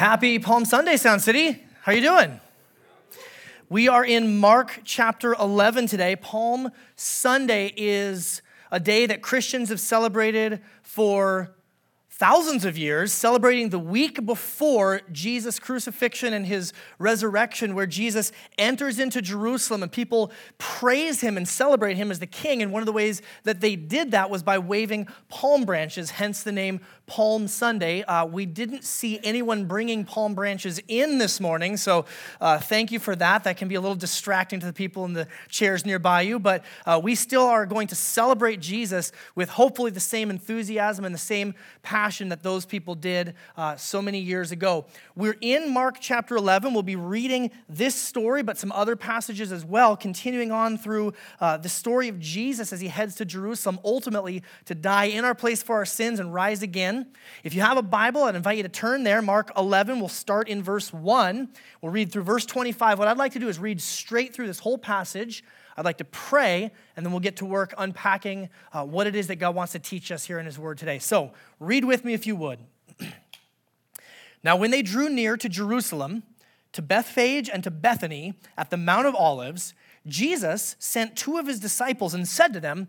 Happy Palm Sunday, Sound City. How are you doing? We are in Mark chapter 11 today. Palm Sunday is a day that Christians have celebrated for thousands of years, celebrating the week before Jesus' crucifixion and his resurrection, where Jesus enters into Jerusalem and people praise him and celebrate him as the king. And one of the ways that they did that was by waving palm branches, hence the name Palm Sunday. Uh, we didn't see anyone bringing palm branches in this morning, so uh, thank you for that. That can be a little distracting to the people in the chairs nearby you, but uh, we still are going to celebrate Jesus with hopefully the same enthusiasm and the same passion that those people did uh, so many years ago. We're in Mark chapter 11. We'll be reading this story, but some other passages as well, continuing on through uh, the story of Jesus as he heads to Jerusalem, ultimately to die in our place for our sins and rise again. If you have a Bible, I'd invite you to turn there. Mark 11, we'll start in verse 1. We'll read through verse 25. What I'd like to do is read straight through this whole passage. I'd like to pray, and then we'll get to work unpacking uh, what it is that God wants to teach us here in His Word today. So, read with me if you would. now, when they drew near to Jerusalem, to Bethphage and to Bethany at the Mount of Olives, Jesus sent two of his disciples and said to them,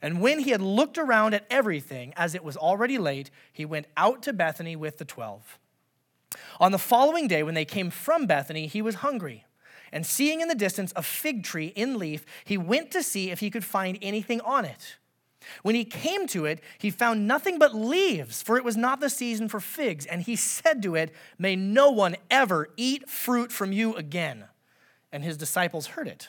And when he had looked around at everything, as it was already late, he went out to Bethany with the twelve. On the following day, when they came from Bethany, he was hungry. And seeing in the distance a fig tree in leaf, he went to see if he could find anything on it. When he came to it, he found nothing but leaves, for it was not the season for figs. And he said to it, May no one ever eat fruit from you again. And his disciples heard it.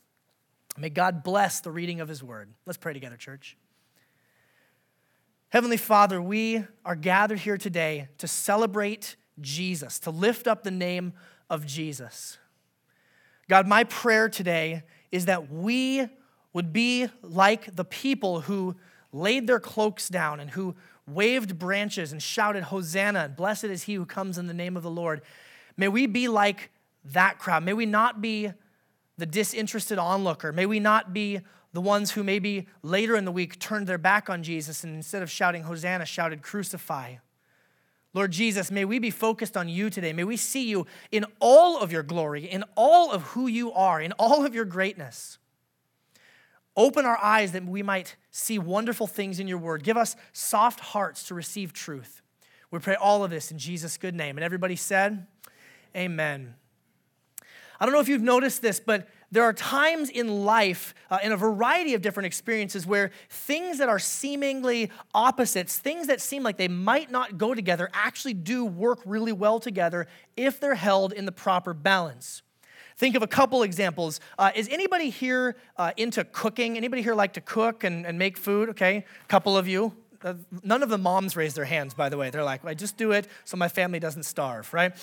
May God bless the reading of his word. Let's pray together, church. Heavenly Father, we are gathered here today to celebrate Jesus, to lift up the name of Jesus. God, my prayer today is that we would be like the people who laid their cloaks down and who waved branches and shouted, Hosanna, and blessed is he who comes in the name of the Lord. May we be like that crowd. May we not be the disinterested onlooker. May we not be the ones who maybe later in the week turned their back on Jesus and instead of shouting Hosanna, shouted Crucify. Lord Jesus, may we be focused on you today. May we see you in all of your glory, in all of who you are, in all of your greatness. Open our eyes that we might see wonderful things in your word. Give us soft hearts to receive truth. We pray all of this in Jesus' good name. And everybody said, Amen. I don't know if you've noticed this, but there are times in life, uh, in a variety of different experiences, where things that are seemingly opposites, things that seem like they might not go together, actually do work really well together if they're held in the proper balance. Think of a couple examples. Uh, is anybody here uh, into cooking? Anybody here like to cook and, and make food? Okay, a couple of you. Uh, none of the moms raise their hands, by the way. They're like, I just do it so my family doesn't starve, right?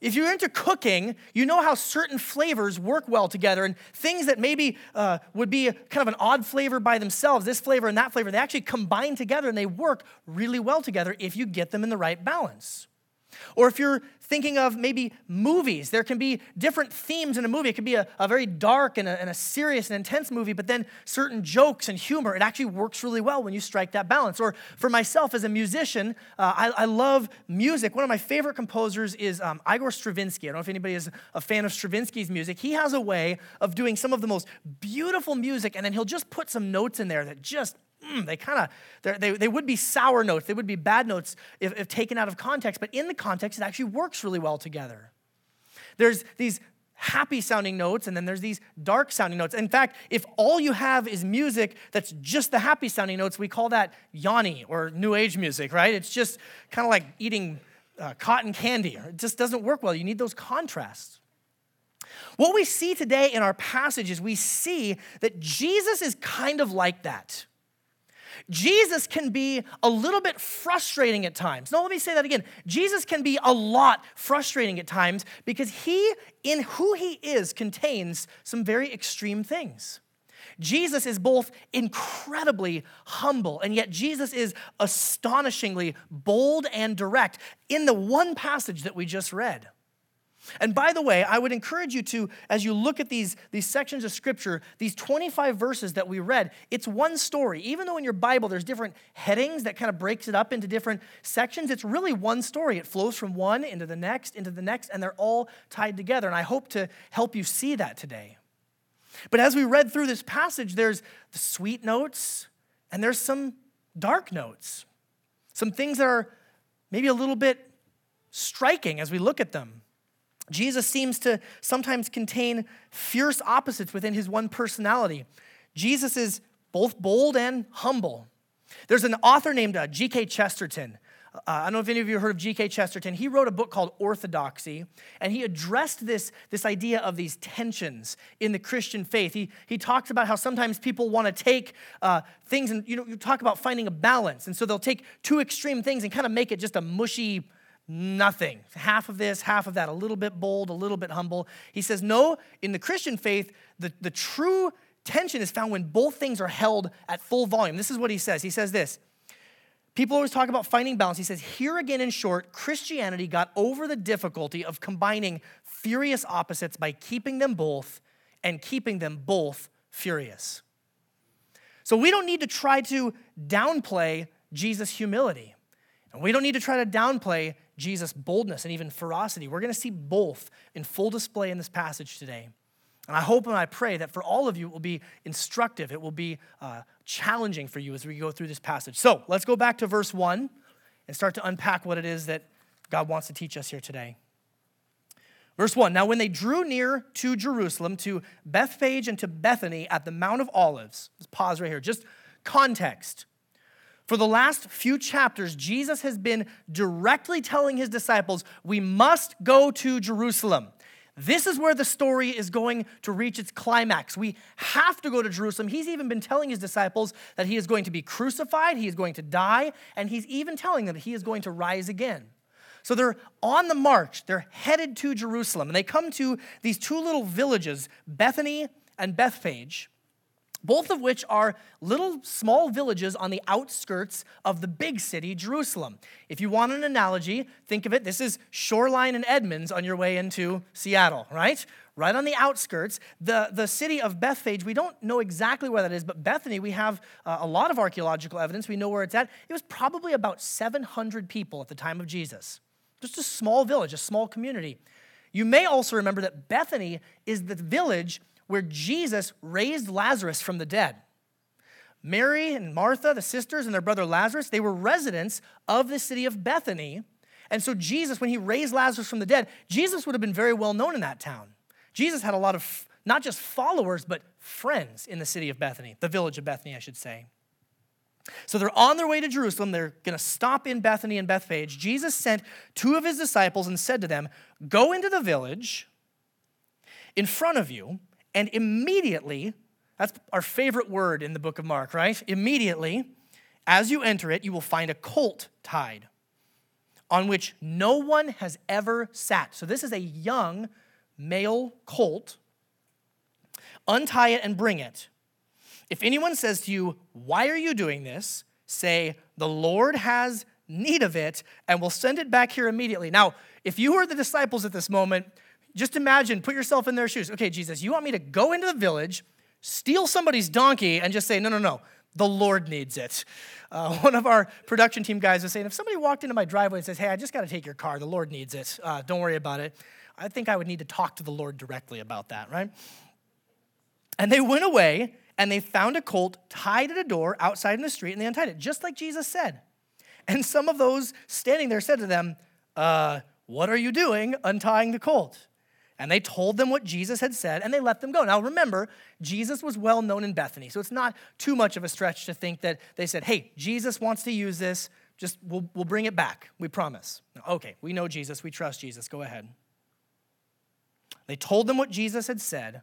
If you're into cooking, you know how certain flavors work well together, and things that maybe uh, would be kind of an odd flavor by themselves, this flavor and that flavor, they actually combine together and they work really well together if you get them in the right balance. Or if you're thinking of maybe movies, there can be different themes in a movie. It could be a, a very dark and a, and a, serious and intense movie, but then certain jokes and humor, it actually works really well when you strike that balance. Or for myself as a musician, uh, I, I, love music. One of my favorite composers is um, Igor Stravinsky. I don't know if anybody is a fan of Stravinsky's music. He has a way of doing some of the most beautiful music, and then he'll just put some notes in there that just mm, they kind of, they, they would be sour notes, they would be bad notes if, if taken out of context, but in the context, it actually works really well together. There's these happy sounding notes and then there's these dark sounding notes. In fact, if all you have is music that's just the happy sounding notes, we call that Yanni or new age music, right? It's just kind of like eating uh, cotton candy. It just doesn't work well. You need those contrasts. What we see today in our passage is we see that Jesus is kind of like that. Jesus can be a little bit frustrating at times. No, let me say that again. Jesus can be a lot frustrating at times because he, in who he is, contains some very extreme things. Jesus is both incredibly humble, and yet Jesus is astonishingly bold and direct in the one passage that we just read. And by the way, I would encourage you to, as you look at these, these sections of scripture, these 25 verses that we read, it's one story. Even though in your Bible there's different headings that kind of breaks it up into different sections, it's really one story. It flows from one into the next, into the next, and they're all tied together. And I hope to help you see that today. But as we read through this passage, there's the sweet notes and there's some dark notes, some things that are maybe a little bit striking as we look at them. Jesus seems to sometimes contain fierce opposites within his one personality. Jesus is both bold and humble. There's an author named uh, G.K. Chesterton. Uh, I don't know if any of you have heard of G.K. Chesterton. He wrote a book called Orthodoxy, and he addressed this, this idea of these tensions in the Christian faith. He, he talks about how sometimes people want to take uh, things and, you know, you talk about finding a balance. And so they'll take two extreme things and kind of make it just a mushy, nothing. Half of this, half of that, a little bit bold, a little bit humble. He says, no, in the Christian faith, the, the true tension is found when both things are held at full volume. This is what he says. He says this. People always talk about finding balance. He says, here again, in short, Christianity got over the difficulty of combining furious opposites by keeping them both and keeping them both furious. So we don't need to try to downplay Jesus' humility. And we don't need to try to downplay Jesus' boldness and even ferocity. We're going to see both in full display in this passage today. And I hope and I pray that for all of you, it will be instructive. It will be uh, challenging for you as we go through this passage. So let's go back to verse 1 and start to unpack what it is that God wants to teach us here today. Verse 1 Now, when they drew near to Jerusalem, to Bethphage and to Bethany at the Mount of Olives, let's pause right here, just context. For the last few chapters, Jesus has been directly telling his disciples, We must go to Jerusalem. This is where the story is going to reach its climax. We have to go to Jerusalem. He's even been telling his disciples that he is going to be crucified, he is going to die, and he's even telling them that he is going to rise again. So they're on the march, they're headed to Jerusalem, and they come to these two little villages, Bethany and Bethphage both of which are little small villages on the outskirts of the big city, Jerusalem. If you want an analogy, think of it this is Shoreline and Edmonds on your way into Seattle, right? Right on the outskirts. The, the city of Bethphage, we don't know exactly where that is, but Bethany, we have uh, a lot of archaeological evidence. We know where it's at. It was probably about 700 people at the time of Jesus. Just a small village, a small community. You may also remember that Bethany is the village where Jesus raised Lazarus from the dead. Mary and Martha, the sisters, and their brother Lazarus, they were residents of the city of Bethany. And so, Jesus, when he raised Lazarus from the dead, Jesus would have been very well known in that town. Jesus had a lot of not just followers, but friends in the city of Bethany, the village of Bethany, I should say. So they're on their way to Jerusalem. They're going to stop in Bethany and Bethphage. Jesus sent two of his disciples and said to them, Go into the village in front of you, and immediately that's our favorite word in the book of Mark, right? Immediately, as you enter it, you will find a colt tied on which no one has ever sat. So, this is a young male colt. Untie it and bring it. If anyone says to you, Why are you doing this? say, The Lord has need of it, and we'll send it back here immediately. Now, if you were the disciples at this moment, just imagine, put yourself in their shoes. Okay, Jesus, you want me to go into the village? steal somebody's donkey and just say, no, no, no, the Lord needs it. Uh, one of our production team guys was saying, if somebody walked into my driveway and says, hey, I just got to take your car, the Lord needs it, uh, don't worry about it, I think I would need to talk to the Lord directly about that, right? And they went away and they found a colt tied at a door outside in the street and they untied it, just like Jesus said. And some of those standing there said to them, uh, What are you doing untying the colt? And they told them what Jesus had said and they let them go. Now remember, Jesus was well known in Bethany, so it's not too much of a stretch to think that they said, hey, Jesus wants to use this, just we'll, we'll bring it back, we promise. Okay, we know Jesus, we trust Jesus, go ahead. They told them what Jesus had said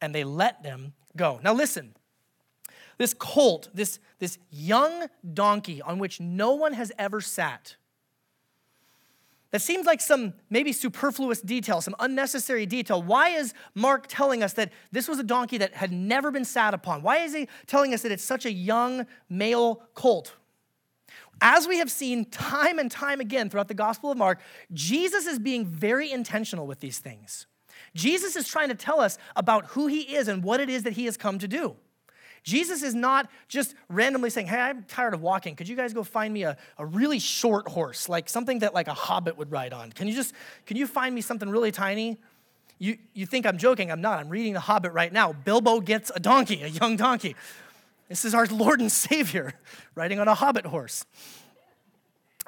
and they let them go. Now listen, this colt, this, this young donkey on which no one has ever sat, that seems like some maybe superfluous detail, some unnecessary detail. Why is Mark telling us that this was a donkey that had never been sat upon? Why is he telling us that it's such a young male colt? As we have seen time and time again throughout the Gospel of Mark, Jesus is being very intentional with these things. Jesus is trying to tell us about who he is and what it is that he has come to do. Jesus is not just randomly saying, Hey, I'm tired of walking. Could you guys go find me a, a really short horse, like something that like a hobbit would ride on? Can you just, can you find me something really tiny? You, you think I'm joking. I'm not. I'm reading The Hobbit right now. Bilbo gets a donkey, a young donkey. This is our Lord and Savior riding on a hobbit horse.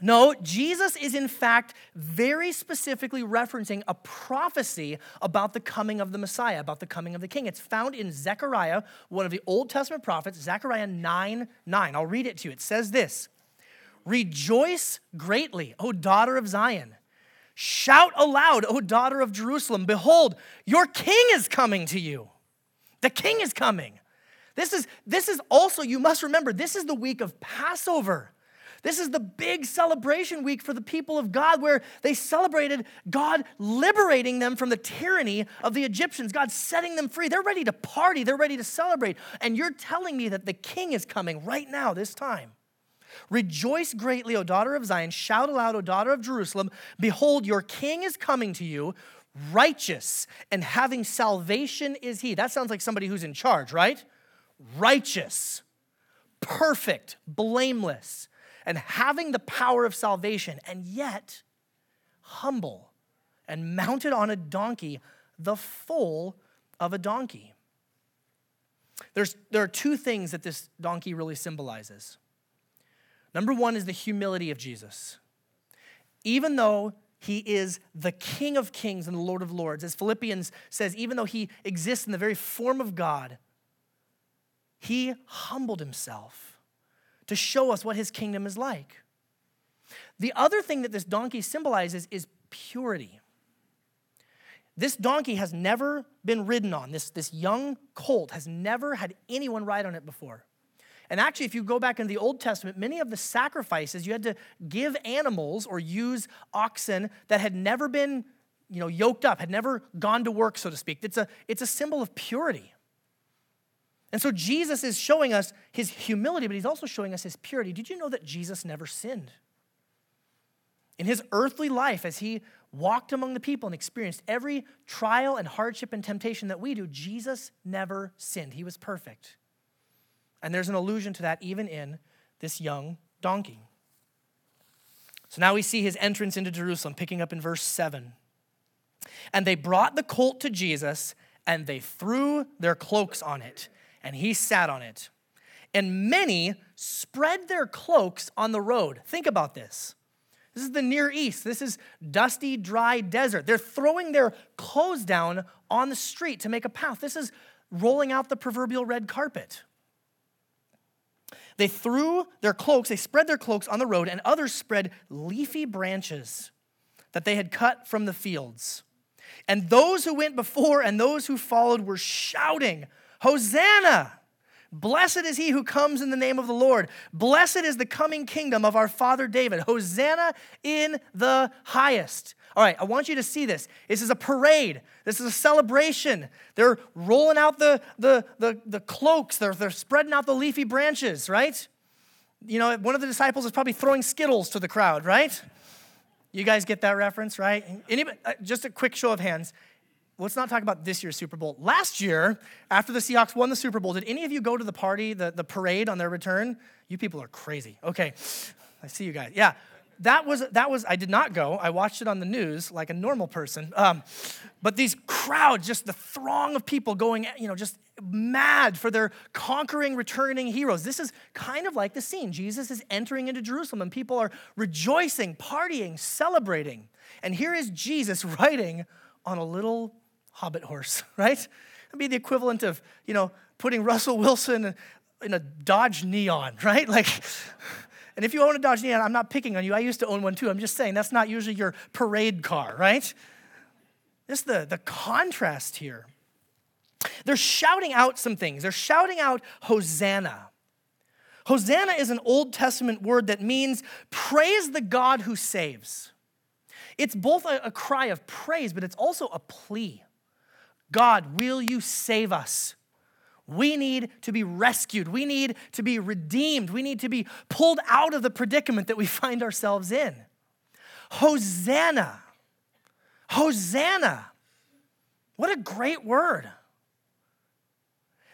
No, Jesus is in fact very specifically referencing a prophecy about the coming of the Messiah, about the coming of the King. It's found in Zechariah, one of the Old Testament prophets, Zechariah 9 9. I'll read it to you. It says this Rejoice greatly, O daughter of Zion. Shout aloud, O daughter of Jerusalem. Behold, your king is coming to you. The king is coming. This is, this is also, you must remember, this is the week of Passover. This is the big celebration week for the people of God where they celebrated God liberating them from the tyranny of the Egyptians, God setting them free. They're ready to party, they're ready to celebrate. And you're telling me that the king is coming right now, this time. Rejoice greatly, O daughter of Zion. Shout aloud, O daughter of Jerusalem. Behold, your king is coming to you. Righteous and having salvation is he. That sounds like somebody who's in charge, right? Righteous, perfect, blameless and having the power of salvation, and yet humble and mounted on a donkey, the foal of a donkey. There's, there are two things that this donkey really symbolizes. Number one is the humility of Jesus. Even though he is the King of kings and the Lord of lords, as Philippians says, even though he exists in the very form of God, he humbled himself to show us what his kingdom is like. The other thing that this donkey symbolizes is purity. This donkey has never been ridden on. This, this young colt has never had anyone ride on it before. And actually, if you go back into the Old Testament, many of the sacrifices you had to give animals or use oxen that had never been you know, yoked up, had never gone to work, so to speak. It's a, it's a symbol of purity. And so Jesus is showing us his humility, but he's also showing us his purity. Did you know that Jesus never sinned? In his earthly life, as he walked among the people and experienced every trial and hardship and temptation that we do, Jesus never sinned. He was perfect. And there's an allusion to that even in this young donkey. So now we see his entrance into Jerusalem, picking up in verse 7. And they brought the colt to Jesus and they threw their cloaks on it, and he sat on it. And many spread their cloaks on the road. Think about this. This is the Near East. This is dusty, dry desert. They're throwing their clothes down on the street to make a path. This is rolling out the proverbial red carpet. They threw their cloaks, they spread their cloaks on the road, and others spread leafy branches that they had cut from the fields. And those who went before and those who followed were shouting, Hosanna! Blessed is he who comes in the name of the Lord. Blessed is the coming kingdom of our father David. Hosanna in the highest. All right, I want you to see this. This is a parade. This is a celebration. They're rolling out the, the, the, the cloaks, they're, they're spreading out the leafy branches, right? You know, one of the disciples is probably throwing Skittles to the crowd, right? You guys get that reference, right? Anybody, uh, just a quick show of hands let's not talk about this year's Super Bowl. Last year, after the Seahawks won the Super Bowl, did any of you go to the party, the, the parade on their return? You people are crazy. Okay, I see you guys. Yeah, that was, that was, I did not go. I watched it on the news like a normal person. Um, but these crowds, just the throng of people going, you know, just mad for their conquering, returning heroes. This is kind of like the scene. Jesus is entering into Jerusalem and people are rejoicing, partying, celebrating. And here is Jesus riding on a little hobbit horse, right? It'd be the equivalent of, you know, putting Russell Wilson in a Dodge Neon, right? Like, and if you own a Dodge Neon, I'm not picking on you. I used to own one too. I'm just saying that's not usually your parade car, right? Just the, the contrast here. They're shouting out some things. They're shouting out Hosanna. Hosanna is an Old Testament word that means praise the God who saves. It's both a, a cry of praise, but it's also a plea. God, will you save us? We need to be rescued. We need to be redeemed. We need to be pulled out of the predicament that we find ourselves in. Hosanna. Hosanna. What a great word.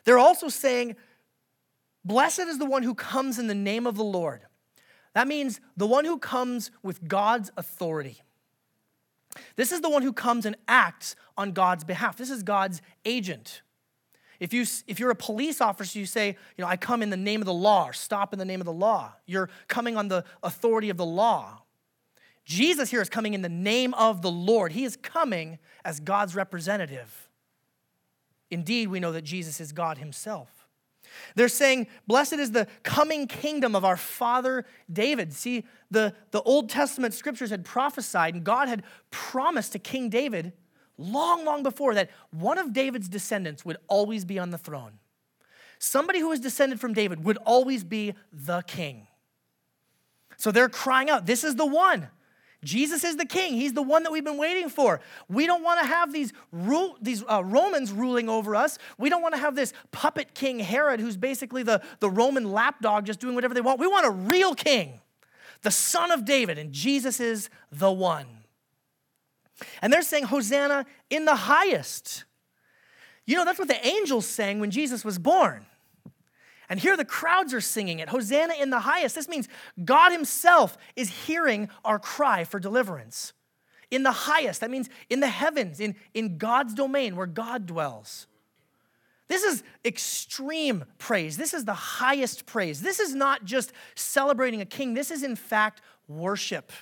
They're also saying, Blessed is the one who comes in the name of the Lord. That means the one who comes with God's authority. This is the one who comes and acts on God's behalf. This is God's agent. If, you, if you're a police officer, you say, you know, I come in the name of the law, or stop in the name of the law. You're coming on the authority of the law. Jesus here is coming in the name of the Lord. He is coming as God's representative. Indeed, we know that Jesus is God himself. They're saying, Blessed is the coming kingdom of our father David. See, the, the Old Testament scriptures had prophesied, and God had promised to King David long, long before that one of David's descendants would always be on the throne. Somebody who was descended from David would always be the king. So they're crying out, This is the one. Jesus is the king. He's the one that we've been waiting for. We don't want to have these, ru- these uh, Romans ruling over us. We don't want to have this puppet king Herod, who's basically the, the Roman lapdog just doing whatever they want. We want a real king, the son of David, and Jesus is the one. And they're saying, Hosanna in the highest. You know, that's what the angels sang when Jesus was born. And here the crowds are singing it Hosanna in the highest. This means God Himself is hearing our cry for deliverance. In the highest, that means in the heavens, in, in God's domain where God dwells. This is extreme praise. This is the highest praise. This is not just celebrating a king, this is in fact worship.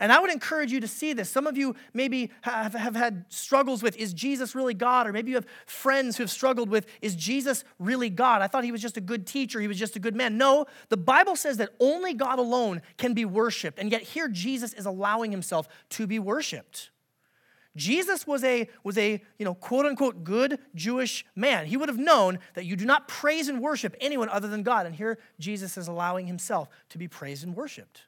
And I would encourage you to see this. Some of you maybe have, have had struggles with is Jesus really God? Or maybe you have friends who have struggled with is Jesus really God? I thought he was just a good teacher, he was just a good man. No, the Bible says that only God alone can be worshiped. And yet here Jesus is allowing himself to be worshiped. Jesus was a, was a you know, quote unquote good Jewish man. He would have known that you do not praise and worship anyone other than God. And here Jesus is allowing himself to be praised and worshiped.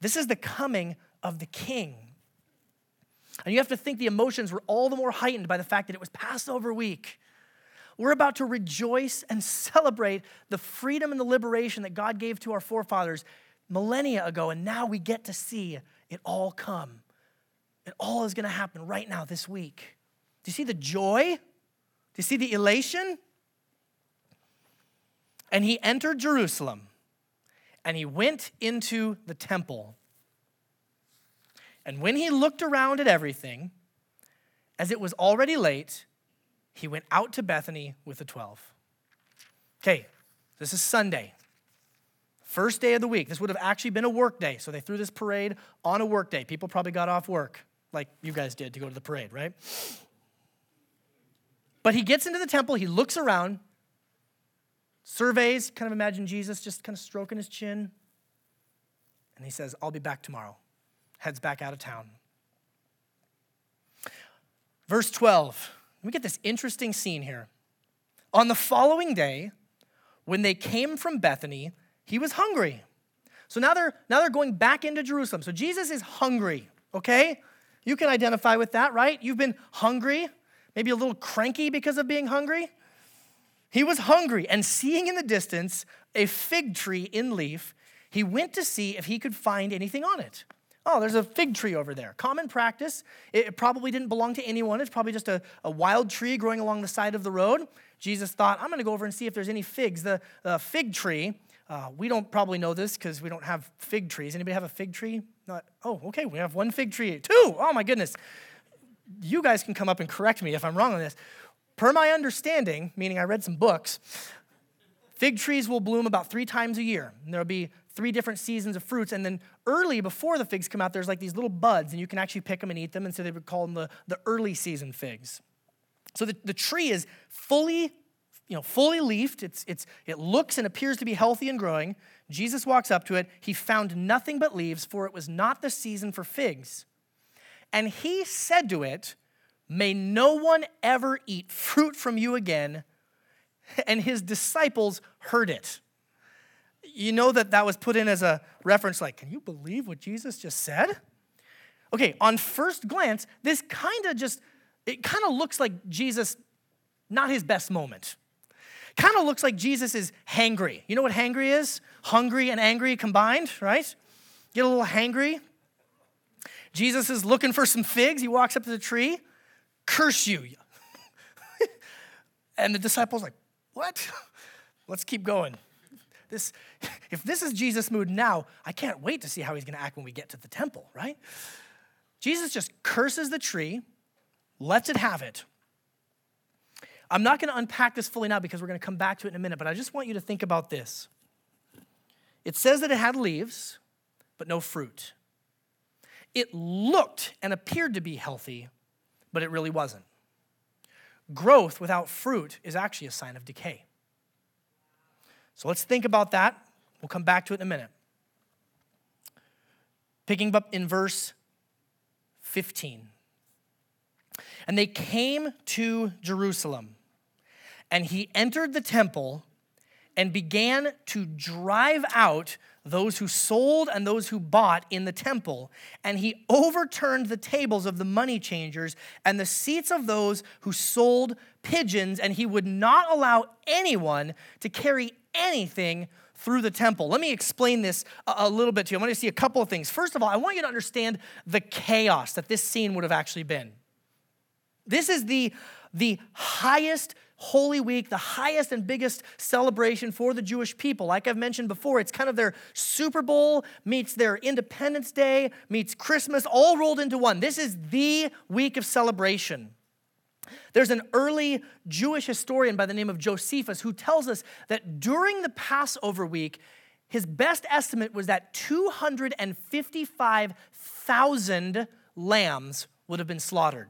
This is the coming of the king. And you have to think the emotions were all the more heightened by the fact that it was Passover week. We're about to rejoice and celebrate the freedom and the liberation that God gave to our forefathers millennia ago, and now we get to see it all come. It all is going to happen right now this week. Do you see the joy? Do you see the elation? And he entered Jerusalem and he went into the temple. And when he looked around at everything, as it was already late, he went out to Bethany with the 12. Okay, this is Sunday. First day of the week. This would have actually been a work day. So they threw this parade on a work day. People probably got off work, like you guys did to go to the parade, right? But he gets into the temple, he looks around, surveys, kind of imagine Jesus just kind of stroking his chin. And he says, I'll be back tomorrow. Heads back out of town. Verse 12, we get this interesting scene here. On the following day, when they came from Bethany, he was hungry. So now they're now they're going back into Jerusalem. So Jesus is hungry, okay? You can identify with that, right? You've been hungry, maybe a little cranky because of being hungry. He was hungry, and seeing in the distance a fig tree in leaf, he went to see if he could find anything on it. Oh, there's a fig tree over there. Common practice. It probably didn't belong to anyone. It's probably just a, a wild tree growing along the side of the road. Jesus thought, I'm going to go over and see if there's any figs. The, the fig tree uh, we don't probably know this because we don't have fig trees. Anybody have a fig tree? Not. Oh, okay. We have one fig tree. Two. Oh my goodness. You guys can come up and correct me if I'm wrong on this. Per my understanding, meaning I read some books, fig trees will bloom about three times a year. And there'll be three different seasons of fruits. And then early, before the figs come out, there's like these little buds, and you can actually pick them and eat them. And so they would call them the, the early season figs. So the, the tree is fully you know, fully leafed. It's, it's, it looks and appears to be healthy and growing. Jesus walks up to it. He found nothing but leaves, for it was not the season for figs. And he said to it, May no one ever eat fruit from you again. And his disciples heard it. You know that that was put in as a reference, like, can you believe what Jesus just said? Okay, on first glance, this kind of just, it kind of looks like Jesus, not his best moment. Kind of looks like Jesus is hangry. You know what hangry is? Hungry and angry combined, right? Get a little hangry. Jesus is looking for some figs. He walks up to the tree. Curse you. and the disciples like, what? Let's keep going. This, if this is Jesus' mood now, I can't wait to see how he's going to act when we get to the temple, right? Jesus just curses the tree, lets it have it. I'm not going to unpack this fully now because we're going to come back to it in a minute, but I just want you to think about this. It says that it had leaves, but no fruit. It looked and appeared to be healthy, but it really wasn't. Growth without fruit is actually a sign of decay. So let's think about that. We'll come back to it in a minute. Picking up in verse 15. And they came to Jerusalem and he entered the temple and began to drive out those who sold and those who bought in the temple. And he overturned the tables of the money changers and the seats of those who sold pigeons, and he would not allow anyone to carry anything through the temple. Let me explain this a, little bit to you. I want to see a couple of things. First of all, I want you to understand the chaos that this scene would have actually been. This is the, the highest Holy Week, the highest and biggest celebration for the Jewish people. Like I've mentioned before, it's kind of their Super Bowl meets their Independence Day, meets Christmas, all rolled into one. This is the week of celebration. There's an early Jewish historian by the name of Josephus who tells us that during the Passover week, his best estimate was that 255,000 lambs would have been slaughtered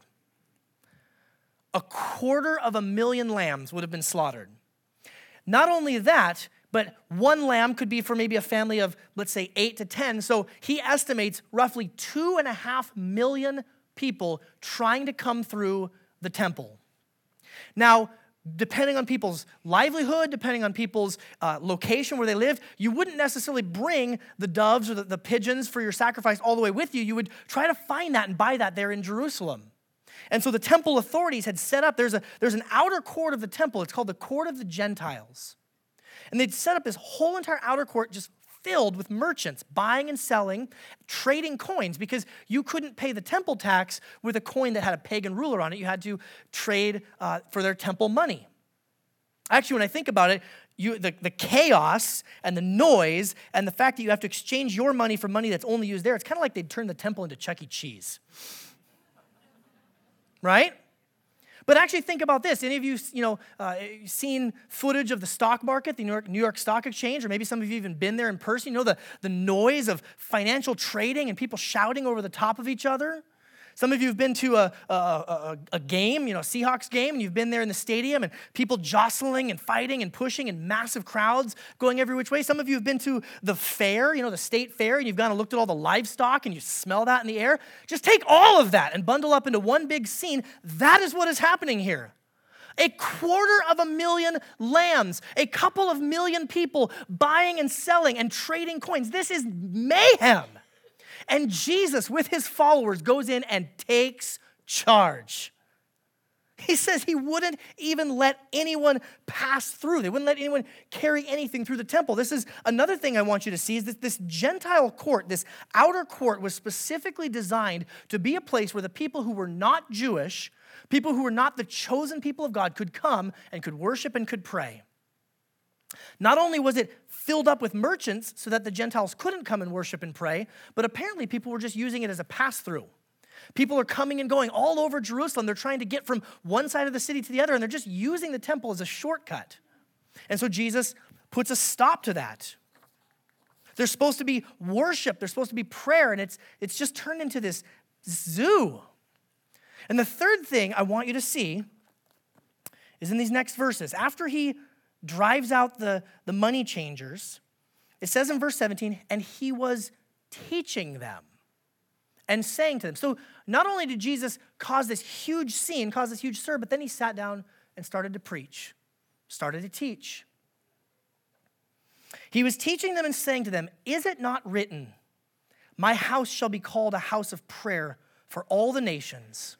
a quarter of a million lambs would have been slaughtered. Not only that, but one lamb could be for maybe a family of, let's say, eight to 10. So he estimates roughly two and a half million people trying to come through the temple. Now, depending on people's livelihood, depending on people's uh, location where they live, you wouldn't necessarily bring the doves or the, the pigeons for your sacrifice all the way with you. You would try to find that and buy that there in Jerusalem. And so the temple authorities had set up, there's, a, there's an outer court of the temple. It's called the court of the Gentiles. And they'd set up this whole entire outer court just filled with merchants buying and selling, trading coins, because you couldn't pay the temple tax with a coin that had a pagan ruler on it. You had to trade uh, for their temple money. Actually, when I think about it, you, the, the chaos and the noise and the fact that you have to exchange your money for money that's only used there, it's kind of like they'd turn the temple into Chuck E. Cheese right? But actually, think about this. Any of you, you know, uh, seen footage of the stock market, the New York, New York Stock Exchange, or maybe some of you even been there in person? You know the, the noise of financial trading and people shouting over the top of each other? Some of you have been to a, a, a, a, game, you know, Seahawks game, and you've been there in the stadium and people jostling and fighting and pushing and massive crowds going every which way. Some of you have been to the fair, you know, the state fair, and you've gone and looked at all the livestock and you smell that in the air. Just take all of that and bundle up into one big scene. That is what is happening here. A quarter of a million lambs, a couple of million people buying and selling and trading coins. This is mayhem. And Jesus, with his followers, goes in and takes charge. He says he wouldn't even let anyone pass through. They wouldn't let anyone carry anything through the temple. This is another thing I want you to see is that this Gentile court, this outer court, was specifically designed to be a place where the people who were not Jewish, people who were not the chosen people of God, could come and could worship and could pray. Not only was it filled up with merchants so that the Gentiles couldn't come and worship and pray, but apparently people were just using it as a pass through. People are coming and going all over Jerusalem. They're trying to get from one side of the city to the other, and they're just using the temple as a shortcut. And so Jesus puts a stop to that. There's supposed to be worship, there's supposed to be prayer, and it's, it's just turned into this zoo. And the third thing I want you to see is in these next verses. After he drives out the, the money changers. It says in verse 17, and he was teaching them and saying to them. So not only did Jesus cause this huge scene, cause this huge stir, but then he sat down and started to preach, started to teach. He was teaching them and saying to them, Is it not written, My house shall be called a house of prayer for all the nations,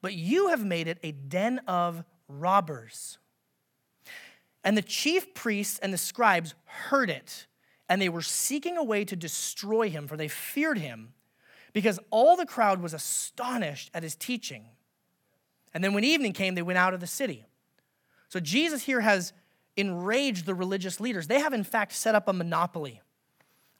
but you have made it a den of robbers? And the chief priests and the scribes heard it, and they were seeking a way to destroy him, for they feared him, because all the crowd was astonished at his teaching. And then when evening came, they went out of the city. So Jesus here has enraged the religious leaders. They have, in fact, set up a monopoly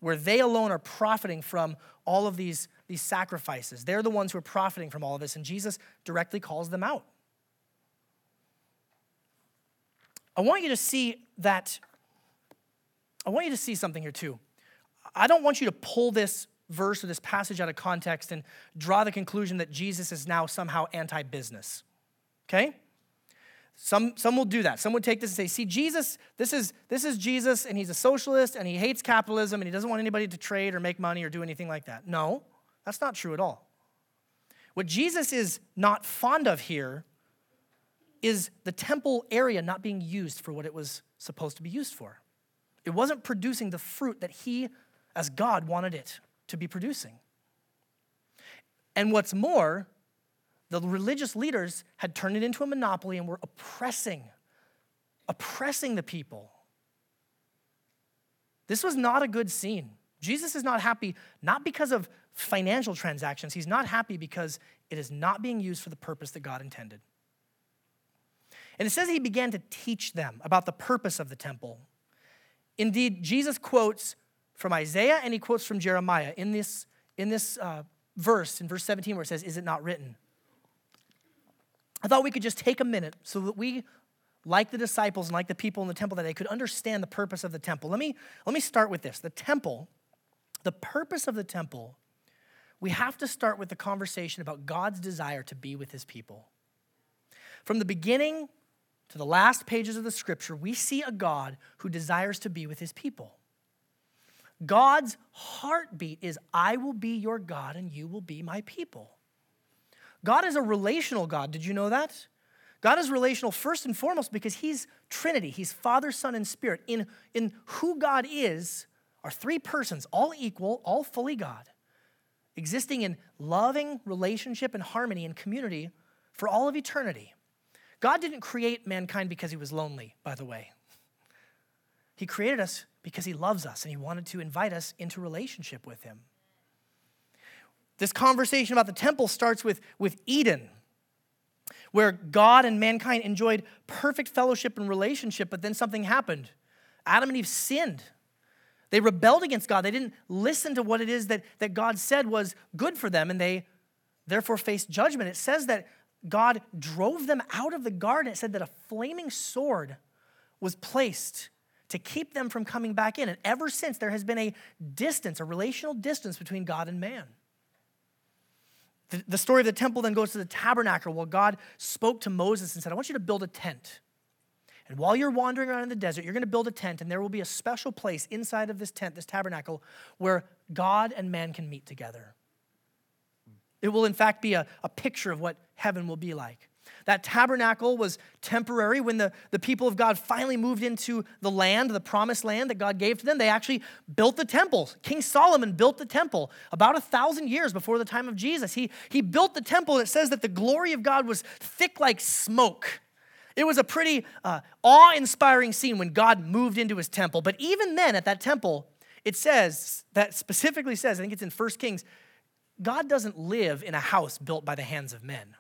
where they alone are profiting from all of these, these sacrifices. They're the ones who are profiting from all of this, and Jesus directly calls them out. I want you to see that, I want you to see something here too. I don't want you to pull this verse or this passage out of context and draw the conclusion that Jesus is now somehow anti business. Okay? Some, some will do that. Some would take this and say, see, Jesus, this is, this is Jesus, and he's a socialist, and he hates capitalism, and he doesn't want anybody to trade or make money or do anything like that. No, that's not true at all. What Jesus is not fond of here is the temple area not being used for what it was supposed to be used for. It wasn't producing the fruit that he, as God, wanted it to be producing. And what's more, the religious leaders had turned it into a monopoly and were oppressing, oppressing the people. This was not a good scene. Jesus is not happy, not because of financial transactions. He's not happy because it is not being used for the purpose that God intended. And it says he began to teach them about the purpose of the temple. Indeed, Jesus quotes from Isaiah and he quotes from Jeremiah in this, in this uh, verse, in verse 17, where it says, Is it not written? I thought we could just take a minute so that we, like the disciples and like the people in the temple, that they could understand the purpose of the temple. Let me, let me start with this. The temple, the purpose of the temple, we have to start with the conversation about God's desire to be with his people. From the beginning to the last pages of the scripture, we see a God who desires to be with his people. God's heartbeat is, I will be your God and you will be my people. God is a relational God. Did you know that? God is relational first and foremost because he's Trinity. He's Father, Son, and Spirit. In, in who God is are three persons, all equal, all fully God, existing in loving relationship and harmony and community for all of eternity. God didn't create mankind because he was lonely, by the way. He created us because he loves us and he wanted to invite us into relationship with him. This conversation about the temple starts with, with Eden, where God and mankind enjoyed perfect fellowship and relationship, but then something happened. Adam and Eve sinned. They rebelled against God. They didn't listen to what it is that, that God said was good for them, and they therefore faced judgment. It says that God drove them out of the garden, it said that a flaming sword was placed to keep them from coming back in. And ever since, there has been a distance, a relational distance between God and man. The, the story of the temple then goes to the tabernacle, where God spoke to Moses and said, I want you to build a tent. And while you're wandering around in the desert, you're going to build a tent, and there will be a special place inside of this tent, this tabernacle, where God and man can meet together. It will, in fact, be a, a picture of what heaven will be like. That tabernacle was temporary. When the, the people of God finally moved into the land, the promised land that God gave to them, they actually built the temple. King Solomon built the temple about a thousand years before the time of Jesus. He, he built the temple, and it says that the glory of God was thick like smoke. It was a pretty uh, awe inspiring scene when God moved into his temple. But even then, at that temple, it says, that specifically says, I think it's in 1 Kings, God doesn't live in a house built by the hands of men.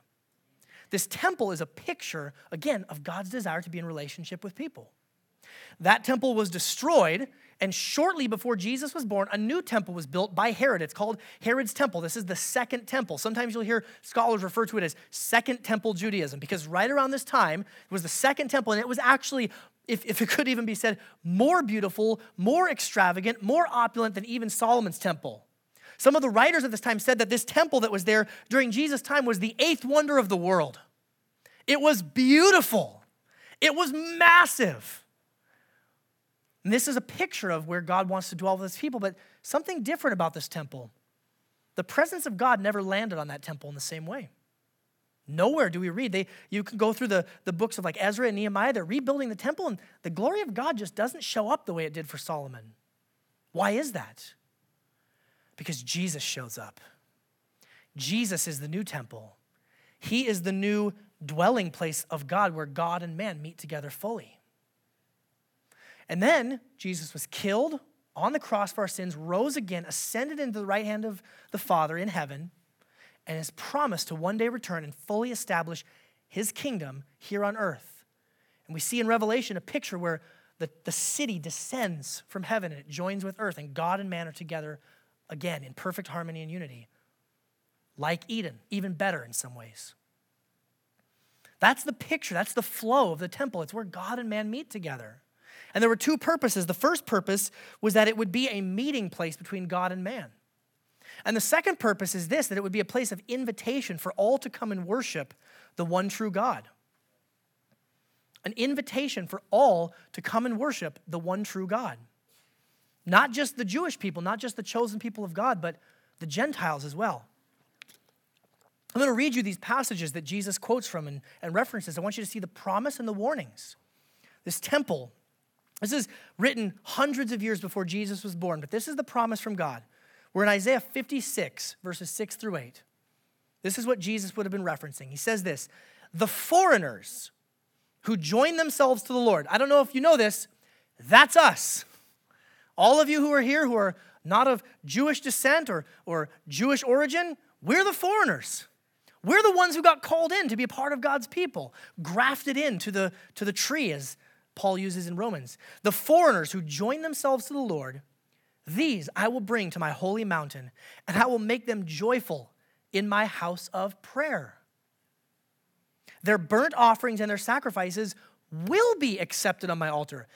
This temple is a picture, again, of God's desire to be in relationship with people. That temple was destroyed, and shortly before Jesus was born, a new temple was built by Herod. It's called Herod's Temple. This is the second temple. Sometimes you'll hear scholars refer to it as Second Temple Judaism, because right around this time, it was the second temple, and it was actually, if, if it could even be said, more beautiful, more extravagant, more opulent than even Solomon's temple. Some of the writers at this time said that this temple that was there during Jesus' time was the eighth wonder of the world. It was beautiful, it was massive. And this is a picture of where God wants to dwell with his people, but something different about this temple. The presence of God never landed on that temple in the same way. Nowhere do we read. They, you can go through the, the books of like Ezra and Nehemiah, they're rebuilding the temple, and the glory of God just doesn't show up the way it did for Solomon. Why is that? Because Jesus shows up. Jesus is the new temple. He is the new dwelling place of God where God and man meet together fully. And then Jesus was killed on the cross for our sins, rose again, ascended into the right hand of the Father in heaven, and is promised to one day return and fully establish his kingdom here on earth. And we see in Revelation a picture where the, the city descends from heaven and it joins with earth, and God and man are together again in perfect harmony and unity, like Eden, even better in some ways. That's the picture, that's the flow of the temple. It's where God and man meet together. And there were two purposes. The first purpose was that it would be a meeting place between God and man. And the second purpose is this that it would be a place of invitation for all to come and worship the one true God. An invitation for all to come and worship the one true God. Not just the Jewish people, not just the chosen people of God, but the Gentiles as well. I'm going to read you these passages that Jesus quotes from and, and references. I want you to see the promise and the warnings. This temple, this is written hundreds of years before Jesus was born, but this is the promise from God. We're in Isaiah 56, verses 6 through 8. This is what Jesus would have been referencing. He says this The foreigners who join themselves to the Lord. I don't know if you know this, that's us. All of you who are here who are not of Jewish descent or, or Jewish origin, we're the foreigners. We're the ones who got called in to be a part of God's people, grafted into the, to the tree, as Paul uses in Romans. The foreigners who join themselves to the Lord, these I will bring to my holy mountain, and I will make them joyful in my house of prayer. Their burnt offerings and their sacrifices will be accepted on my altar.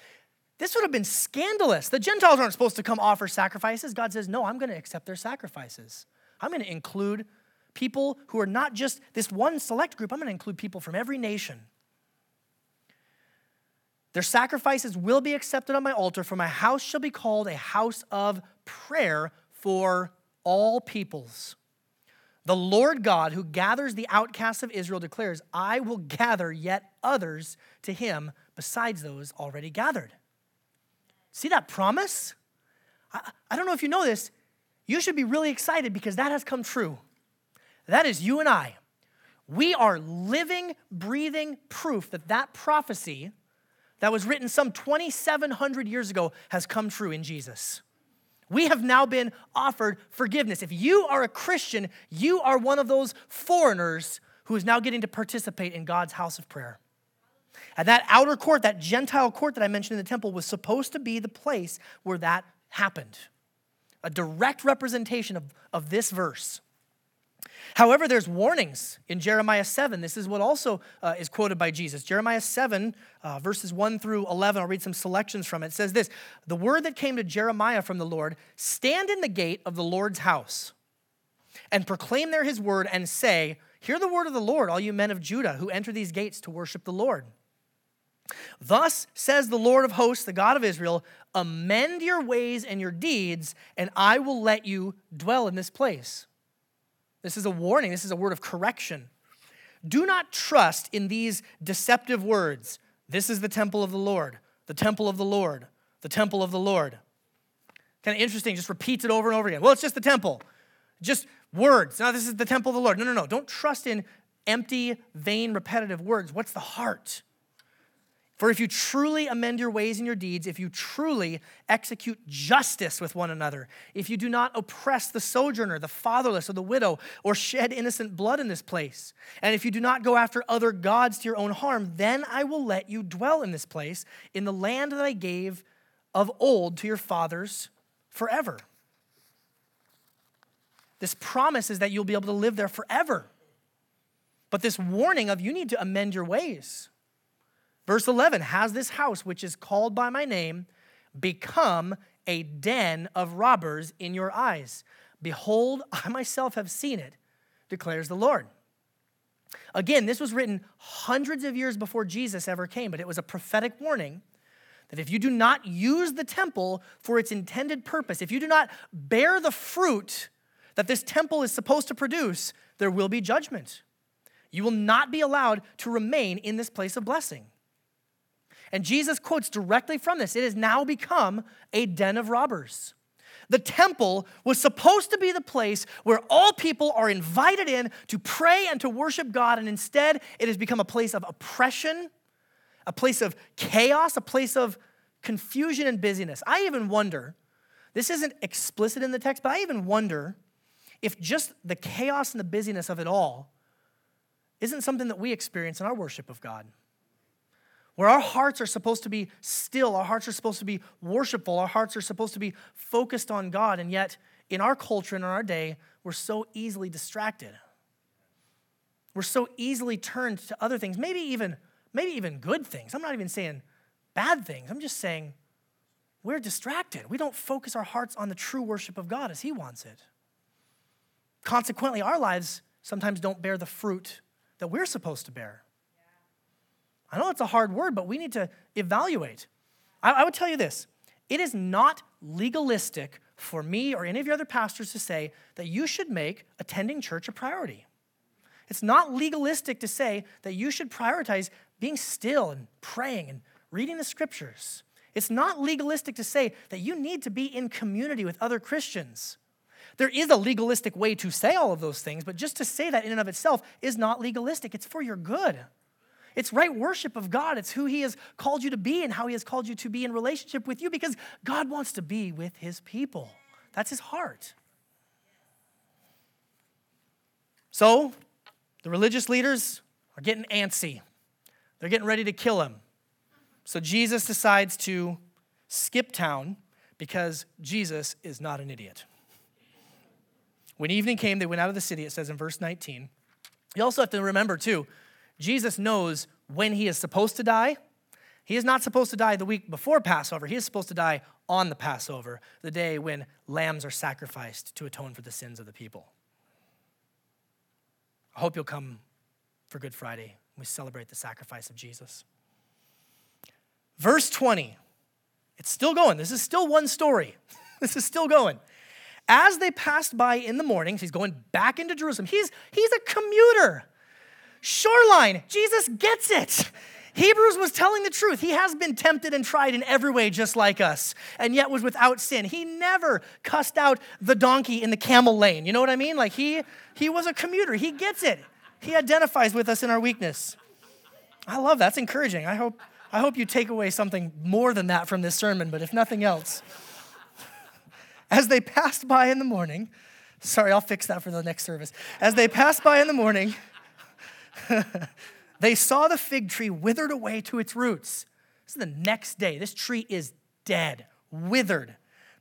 This would have been scandalous. The Gentiles aren't supposed to come offer sacrifices. God says, No, I'm going to accept their sacrifices. I'm going to include people who are not just this one select group, I'm going to include people from every nation. Their sacrifices will be accepted on my altar, for my house shall be called a house of prayer for all peoples. The Lord God, who gathers the outcasts of Israel, declares, I will gather yet others to him besides those already gathered. See that promise? I, I don't know if you know this. You should be really excited because that has come true. That is you and I. We are living, breathing proof that that prophecy that was written some 2,700 years ago has come true in Jesus. We have now been offered forgiveness. If you are a Christian, you are one of those foreigners who is now getting to participate in God's house of prayer. And that outer court, that Gentile court that I mentioned in the temple, was supposed to be the place where that happened. A direct representation of, of this verse. However, there's warnings in Jeremiah 7. This is what also uh, is quoted by Jesus. Jeremiah 7, uh, verses 1 through 11, I'll read some selections from it. It says this The word that came to Jeremiah from the Lord stand in the gate of the Lord's house and proclaim there his word and say, Hear the word of the Lord, all you men of Judah who enter these gates to worship the Lord. Thus says the Lord of hosts, the God of Israel Amend your ways and your deeds, and I will let you dwell in this place. This is a warning, this is a word of correction. Do not trust in these deceptive words. This is the temple of the Lord, the temple of the Lord, the temple of the Lord. Kind of interesting, just repeats it over and over again. Well, it's just the temple. Just words. Now, this is the temple of the Lord. No, no, no. Don't trust in empty, vain, repetitive words. What's the heart? For if you truly amend your ways and your deeds, if you truly execute justice with one another, if you do not oppress the sojourner, the fatherless, or the widow, or shed innocent blood in this place, and if you do not go after other gods to your own harm, then I will let you dwell in this place, in the land that I gave of old to your fathers forever. This promise is that you'll be able to live there forever. But this warning of you need to amend your ways. Verse 11 Has this house, which is called by my name, become a den of robbers in your eyes? Behold, I myself have seen it, declares the Lord. Again, this was written hundreds of years before Jesus ever came, but it was a prophetic warning that if you do not use the temple for its intended purpose, if you do not bear the fruit that this temple is supposed to produce, there will be judgment. You will not be allowed to remain in this place of blessing. And Jesus quotes directly from this it has now become a den of robbers. The temple was supposed to be the place where all people are invited in to pray and to worship God, and instead it has become a place of oppression, a place of chaos, a place of confusion and busyness. I even wonder, this isn't explicit in the text, but I even wonder if just the chaos and the busyness of it all isn't something that we experience in our worship of God where our hearts are supposed to be still, our hearts are supposed to be worshipful, our hearts are supposed to be focused on God, and yet in our culture and in our day, we're so easily distracted. We're so easily turned to other things, maybe even, maybe even good things. I'm not even saying bad things. I'm just saying we're distracted. We don't focus our hearts on the true worship of God as He wants it. Consequently, our lives sometimes don't bear the fruit that we're supposed to bear. I know it's a hard word, but we need to evaluate. I, I would tell you this it is not legalistic for me or any of your other pastors to say that you should make attending church a priority. It's not legalistic to say that you should prioritize being still and praying and reading the scriptures. It's not legalistic to say that you need to be in community with other Christians. There is a legalistic way to say all of those things, but just to say that in and of itself is not legalistic. It's for your good. It's right worship of God. It's who He has called you to be and how He has called you to be in relationship with you because God wants to be with His people. That's His heart. So, the religious leaders are getting antsy. They're getting ready to kill him. So, Jesus decides to skip town because Jesus is not an idiot. When evening came, they went out of the city, it says in verse 19. You also have to remember, too, Jesus knows when he is supposed to die. He is not supposed to die the week before Passover. He is supposed to die on the Passover, the day when lambs are sacrificed to atone for the sins of the people. I hope you'll come for Good Friday. We celebrate the sacrifice of Jesus. Verse 20. It's still going. This is still one story. this is still going. As they passed by in the morning, he's going back into Jerusalem. He's, he's a commuter. Shoreline, Jesus gets it. Hebrews was telling the truth. He has been tempted and tried in every way, just like us, and yet was without sin. He never cussed out the donkey in the camel lane. You know what I mean? Like he, he was a commuter. He gets it. He identifies with us in our weakness. I love that. That's encouraging. I hope, I hope you take away something more than that from this sermon, but if nothing else, as they passed by in the morning, sorry, I'll fix that for the next service. As they passed by in the morning, they saw the fig tree withered away to its roots. This is the next day. This tree is dead, withered.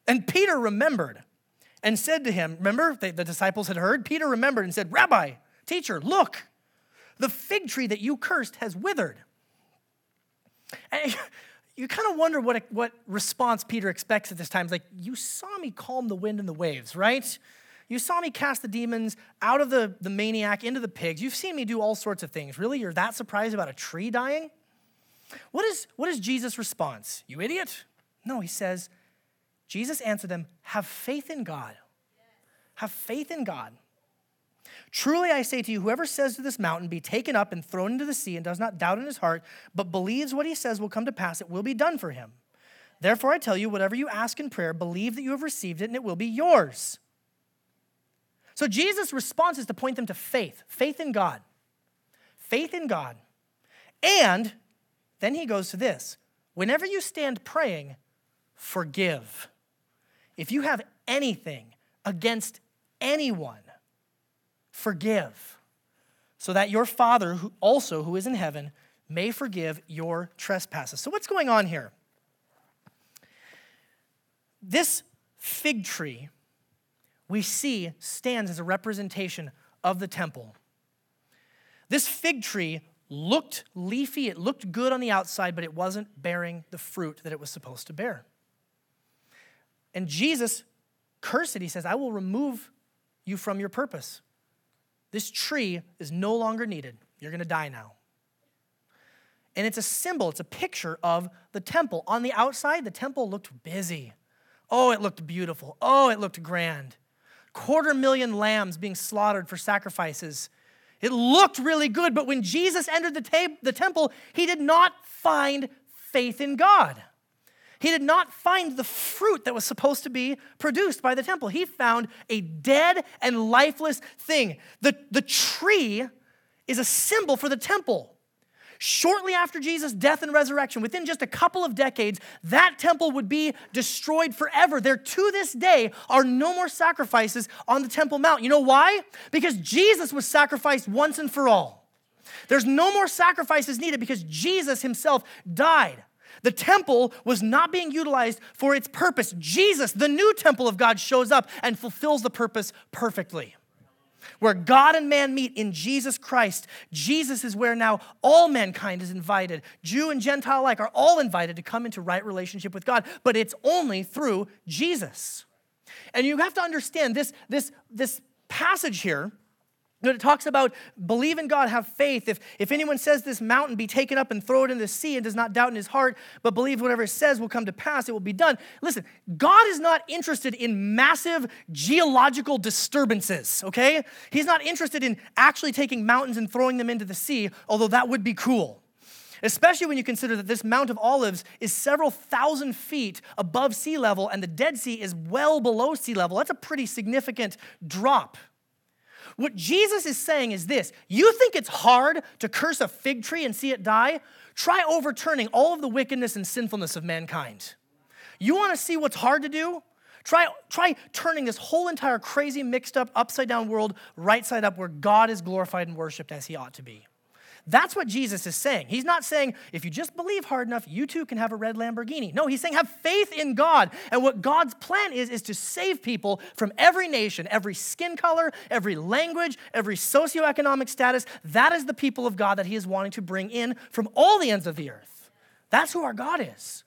And Peter remembered. and said to him, Remember, the, the disciples had heard? Peter remembered and said, Rabbi, teacher, look, the fig tree that you cursed has withered. And you kind of wonder what, what response Peter expects at this time. It's like, You saw me calm the wind and the waves, right? You saw me cast the demons out of the, the maniac into the pigs. You've seen me do all sorts of things. Really? You're that surprised about a tree dying? What is, what is Jesus' response? You idiot? No, he says, Jesus answered them, Have faith in God. Have faith in God. Truly I say to you, whoever says to this mountain, Be taken up and thrown into the sea, and does not doubt in his heart, but believes what he says will come to pass, it will be done for him. Therefore I tell you, whatever you ask in prayer, believe that you have received it, and it will be yours. So Jesus' response is to point them to faith faith in God. Faith in God. And then he goes to this whenever you stand praying, forgive. If you have anything against anyone, forgive, so that your Father, who also who is in heaven, may forgive your trespasses. So, what's going on here? This fig tree we see stands as a representation of the temple. This fig tree looked leafy, it looked good on the outside, but it wasn't bearing the fruit that it was supposed to bear. And Jesus cursed it. He says, I will remove you from your purpose. This tree is no longer needed. You're going to die now. And it's a symbol, it's a picture of the temple. On the outside, the temple looked busy. Oh, it looked beautiful. Oh, it looked grand. Quarter million lambs being slaughtered for sacrifices. It looked really good, but when Jesus entered the, the temple, he did not find faith in God. He did not find the fruit that was supposed to be produced by the temple. He found a dead and lifeless thing. The, the tree is a symbol for the temple. Shortly after Jesus' death and resurrection, within just a couple of decades, that temple would be destroyed forever. There to this day are no more sacrifices on the Temple Mount. You know why? Because Jesus was sacrificed once and for all. There's no more sacrifices needed because Jesus himself died. The temple was not being utilized for its purpose. Jesus, the new temple of God, shows up and fulfills the purpose perfectly. Where God and man meet in Jesus Christ, Jesus is where now all mankind is invited. Jew and Gentile alike are all invited to come into right relationship with God, but it's only through Jesus. And you have to understand this, this, this passage here it talks about believe in God, have faith. If, if anyone says this mountain be taken up and throw it in the sea and does not doubt in his heart, but believes whatever it says will come to pass, it will be done. Listen, God is not interested in massive geological disturbances, okay? He's not interested in actually taking mountains and throwing them into the sea, although that would be cool. Especially when you consider that this Mount of Olives is several thousand feet above sea level and the Dead Sea is well below sea level. That's a pretty significant drop. What Jesus is saying is this you think it's hard to curse a fig tree and see it die? Try overturning all of the wickedness and sinfulness of mankind. You want to see what's hard to do? Try, try turning this whole entire crazy, mixed up, upside down world right side up where God is glorified and worshiped as he ought to be. That's what Jesus is saying. He's not saying, if you just believe hard enough, you too can have a red Lamborghini. No, he's saying, have faith in God. And what God's plan is, is to save people from every nation, every skin color, every language, every socioeconomic status. That is the people of God that he is wanting to bring in from all the ends of the earth. That's who our God is.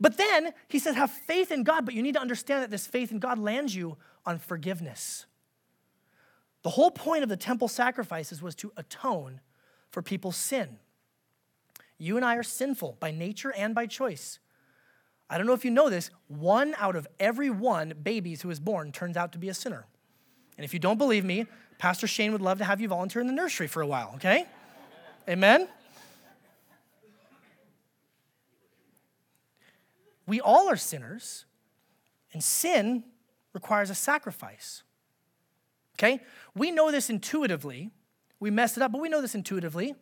But then he says, have faith in God, but you need to understand that this faith in God lands you on forgiveness. The whole point of the temple sacrifices was to atone for people's sin. You and I are sinful by nature and by choice. I don't know if you know this, one out of every one babies who is born turns out to be a sinner. And if you don't believe me, Pastor Shane would love to have you volunteer in the nursery for a while, okay? Amen? We all are sinners, and sin requires a sacrifice. Okay? We know this intuitively we mess it up, but we know this intuitively.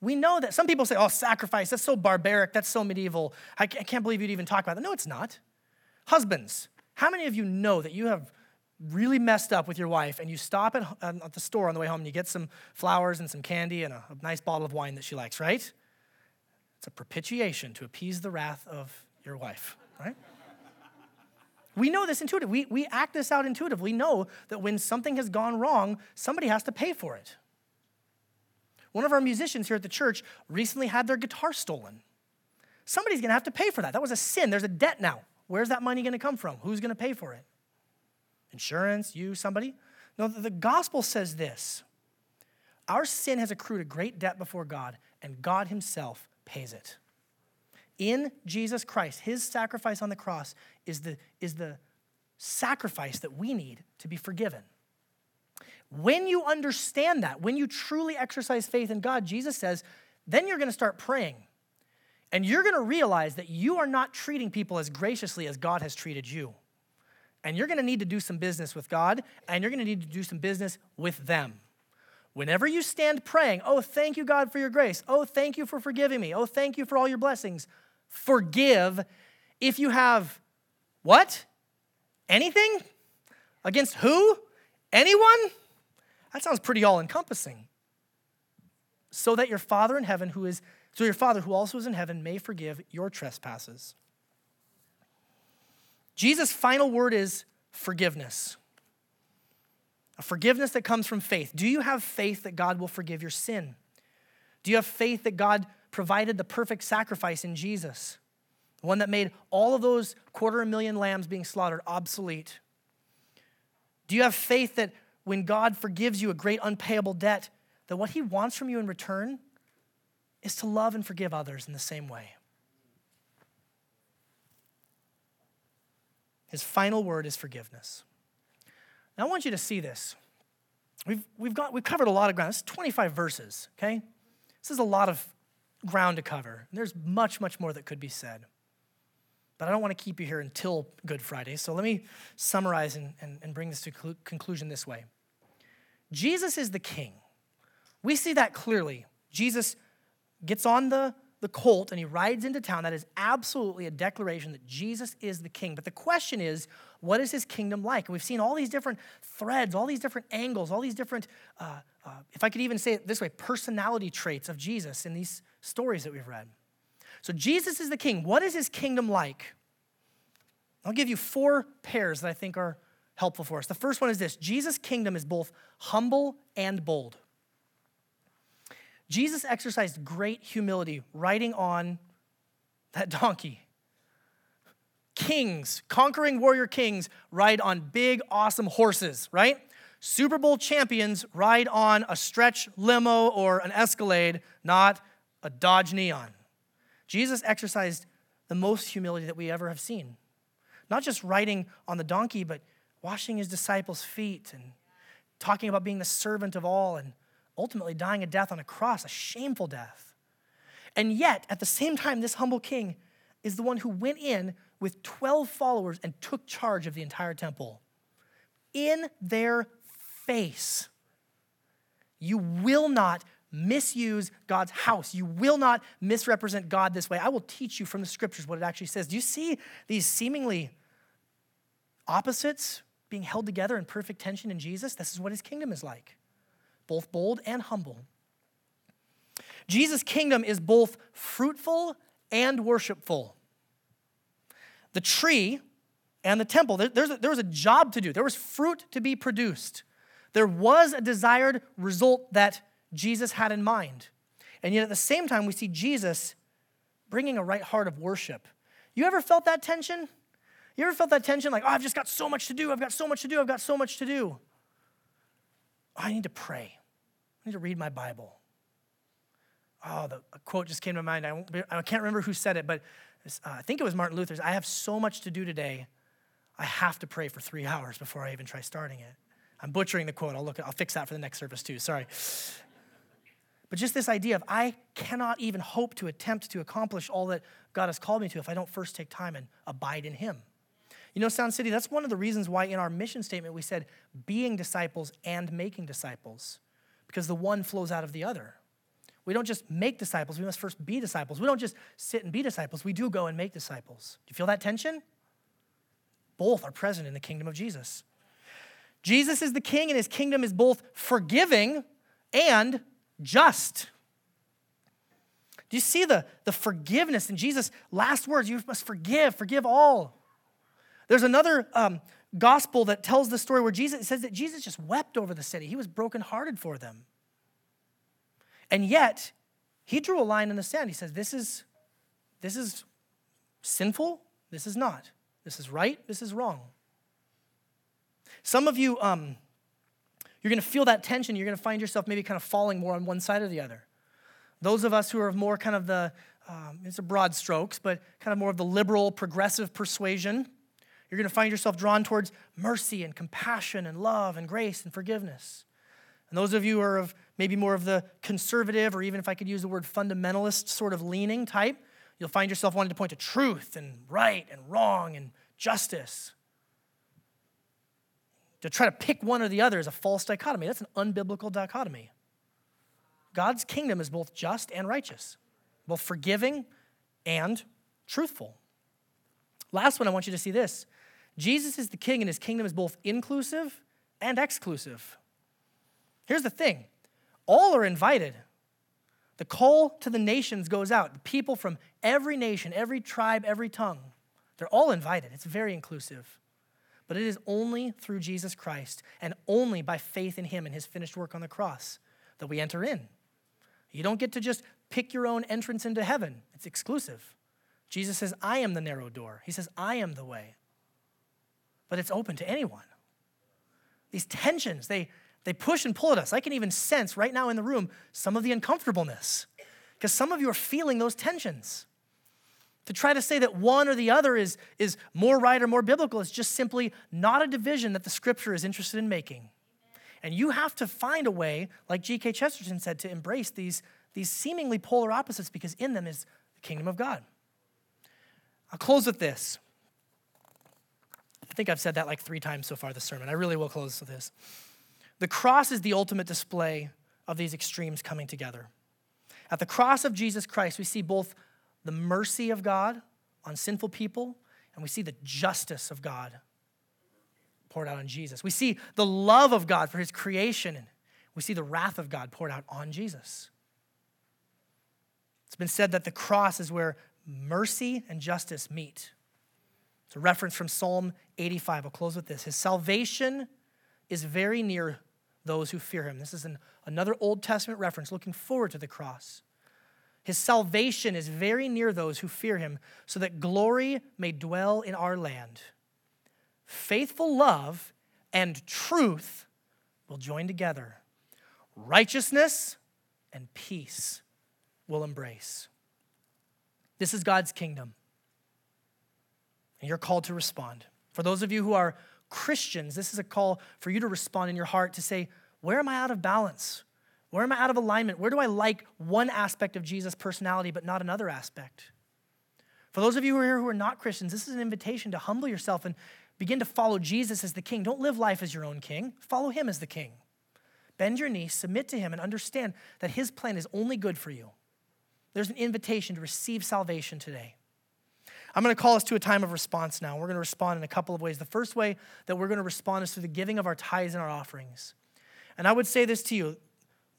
We know that some people say, oh, sacrifice, that's so barbaric, that's so medieval. I can't believe you'd even talk about that. No, it's not. Husbands, how many of you know that you have really messed up with your wife and you stop at, um, at the store on the way home and you get some flowers and some candy and a, a nice bottle of wine that she likes, right? It's a propitiation to appease the wrath of your wife, right? We know this intuitively. We, we act this out intuitively. We know that when something has gone wrong, somebody has to pay for it. One of our musicians here at the church recently had their guitar stolen. Somebody's to have to pay for that. That was a sin. There's a debt now. Where's that money to come from? Who's to pay for it? Insurance, you, somebody? No, the gospel says this Our sin has accrued a great debt before God, and God Himself pays it. In Jesus Christ, His sacrifice on the cross is the, is the sacrifice that we need to be forgiven. When you understand that, when you truly exercise faith in God, Jesus says, then you're going to start praying. And you're going to realize that you are not treating people as graciously as God has treated you. And you're going to need to do some business with God, and you're going to need to do some business with them. Whenever you stand praying, oh, thank you, God, for your grace. Oh, thank you for forgiving me. Oh, thank you for all your blessings. Forgive if you have what? Anything? Against who? Anyone? That sounds pretty all encompassing. So that your Father in heaven, who is, so your Father who also is in heaven, may forgive your trespasses. Jesus' final word is forgiveness. A forgiveness that comes from faith. Do you have faith that God will forgive your sin? Do you have faith that God provided the perfect sacrifice in Jesus? The one that made all of those quarter a million lambs being slaughtered obsolete? Do you have faith that when God forgives you a great unpayable debt, that what he wants from you in return is to love and forgive others in the same way. His final word is forgiveness. Now I want you to see this. We've, we've, got, we've covered a lot of ground. This is 25 verses, okay? This is a lot of ground to cover. There's much, much more that could be said. But I don't want to keep you here until Good Friday. So let me summarize and, and, and bring this to conclusion this way. Jesus is the king. We see that clearly. Jesus gets on the, the colt and he rides into town. That is absolutely a declaration that Jesus is the king. But the question is, what is his kingdom like? And we've seen all these different threads, all these different angles, all these different, uh, uh, if I could even say it this way, personality traits of Jesus in these stories that we've read. So Jesus is the king. What is his kingdom like? I'll give you four pairs that I think are helpful for us. The first one is this Jesus' kingdom is both humble and bold. Jesus exercised great humility riding on that donkey. Kings, conquering warrior kings, ride on big, awesome horses, right? Super Bowl champions ride on a stretch limo or an Escalade, not a Dodge Neon. Jesus exercised the most humility that we ever have seen. Not just riding on the donkey, but washing his disciples' feet and talking about being the servant of all and ultimately dying a death on a cross, a shameful death. And yet, at the same time, this humble king is the one who went in with 12 followers and took charge of the entire temple. In their face, you will not misuse God's house. You will not misrepresent God this way. I will teach you from the scriptures what it actually says. Do you see these seemingly opposites being held together in perfect tension in Jesus, this is what his kingdom is like both bold and humble. Jesus' kingdom is both fruitful and worshipful. The tree and the temple, there's a, there was a job to do, there was fruit to be produced. There was a desired result that Jesus had in mind. And yet at the same time, we see Jesus bringing a right heart of worship. You ever felt that tension? You ever felt that tension like, oh, I've just got so much to do, I've got so much to do, I've got so much to do? I need to pray. I need to read my Bible. Oh, the quote just came to mind. I, I can't remember who said it, but uh, I think it was Martin Luther's. I have so much to do today, I have to pray for three hours before I even try starting it. I'm butchering the quote. I'll look. I'll fix that for the next service too. Sorry. But just this idea of I cannot even hope to attempt to accomplish all that God has called me to if I don't first take time and abide in Him. You know, Sound City, that's one of the reasons why in our mission statement we said being disciples and making disciples, because the one flows out of the other. We don't just make disciples, we must first be disciples. We don't just sit and be disciples, we do go and make disciples. Do you feel that tension? Both are present in the kingdom of Jesus. Jesus is the king, and his kingdom is both forgiving and just. Do you see the, the forgiveness in Jesus' last words? You must forgive, forgive all. There's another um, gospel that tells the story where Jesus says that Jesus just wept over the city. He was brokenhearted for them. And yet, he drew a line in the sand. He says, This is, this is sinful, this is not. This is right, this is wrong. Some of you, um, you're going to feel that tension. You're going to find yourself maybe kind of falling more on one side or the other. Those of us who are more kind of the, um, it's a broad strokes, but kind of more of the liberal, progressive persuasion, you're going to find yourself drawn towards mercy and compassion and love and grace and forgiveness. And those of you who are of maybe more of the conservative, or even if I could use the word fundamentalist sort of leaning type, you'll find yourself wanting to point to truth and right and wrong and justice. To try to pick one or the other is a false dichotomy. That's an unbiblical dichotomy. God's kingdom is both just and righteous, both forgiving and truthful. Last one, I want you to see this Jesus is the king, and his kingdom is both inclusive and exclusive. Here's the thing all are invited. The call to the nations goes out. The people from every nation, every tribe, every tongue, they're all invited. It's very inclusive. But it is only through Jesus Christ and only by faith in him and his finished work on the cross that we enter in. You don't get to just pick your own entrance into heaven, it's exclusive. Jesus says, I am the narrow door. He says, I am the way. But it's open to anyone. These tensions, they, they push and pull at us. I can even sense right now in the room some of the uncomfortableness because some of you are feeling those tensions. To try to say that one or the other is, is more right or more biblical is just simply not a division that the scripture is interested in making. And you have to find a way, like G.K. Chesterton said, to embrace these, these seemingly polar opposites because in them is the kingdom of God. I'll close with this. I think I've said that like three times so far this sermon. I really will close with this. The cross is the ultimate display of these extremes coming together. At the cross of Jesus Christ, we see both the mercy of God on sinful people and we see the justice of God poured out on Jesus. We see the love of God for his creation and we see the wrath of God poured out on Jesus. It's been said that the cross is where mercy and justice meet. It's a reference from Psalm 85. I'll close with this. His salvation is very near those who fear him. This is an, another Old Testament reference looking forward to the cross. His salvation is very near those who fear him, so that glory may dwell in our land. Faithful love and truth will join together. Righteousness and peace will embrace. This is God's kingdom. And you're called to respond. For those of you who are Christians, this is a call for you to respond in your heart to say, Where am I out of balance? Where am I out of alignment? Where do I like one aspect of Jesus' personality but not another aspect? For those of you who are here who are not Christians, this is an invitation to humble yourself and begin to follow Jesus as the king. Don't live life as your own king, follow him as the king. Bend your knee, submit to him, and understand that his plan is only good for you. There's an invitation to receive salvation today. I'm going to call us to a time of response now. We're going to respond in a couple of ways. The first way that we're going to respond is through the giving of our tithes and our offerings. And I would say this to you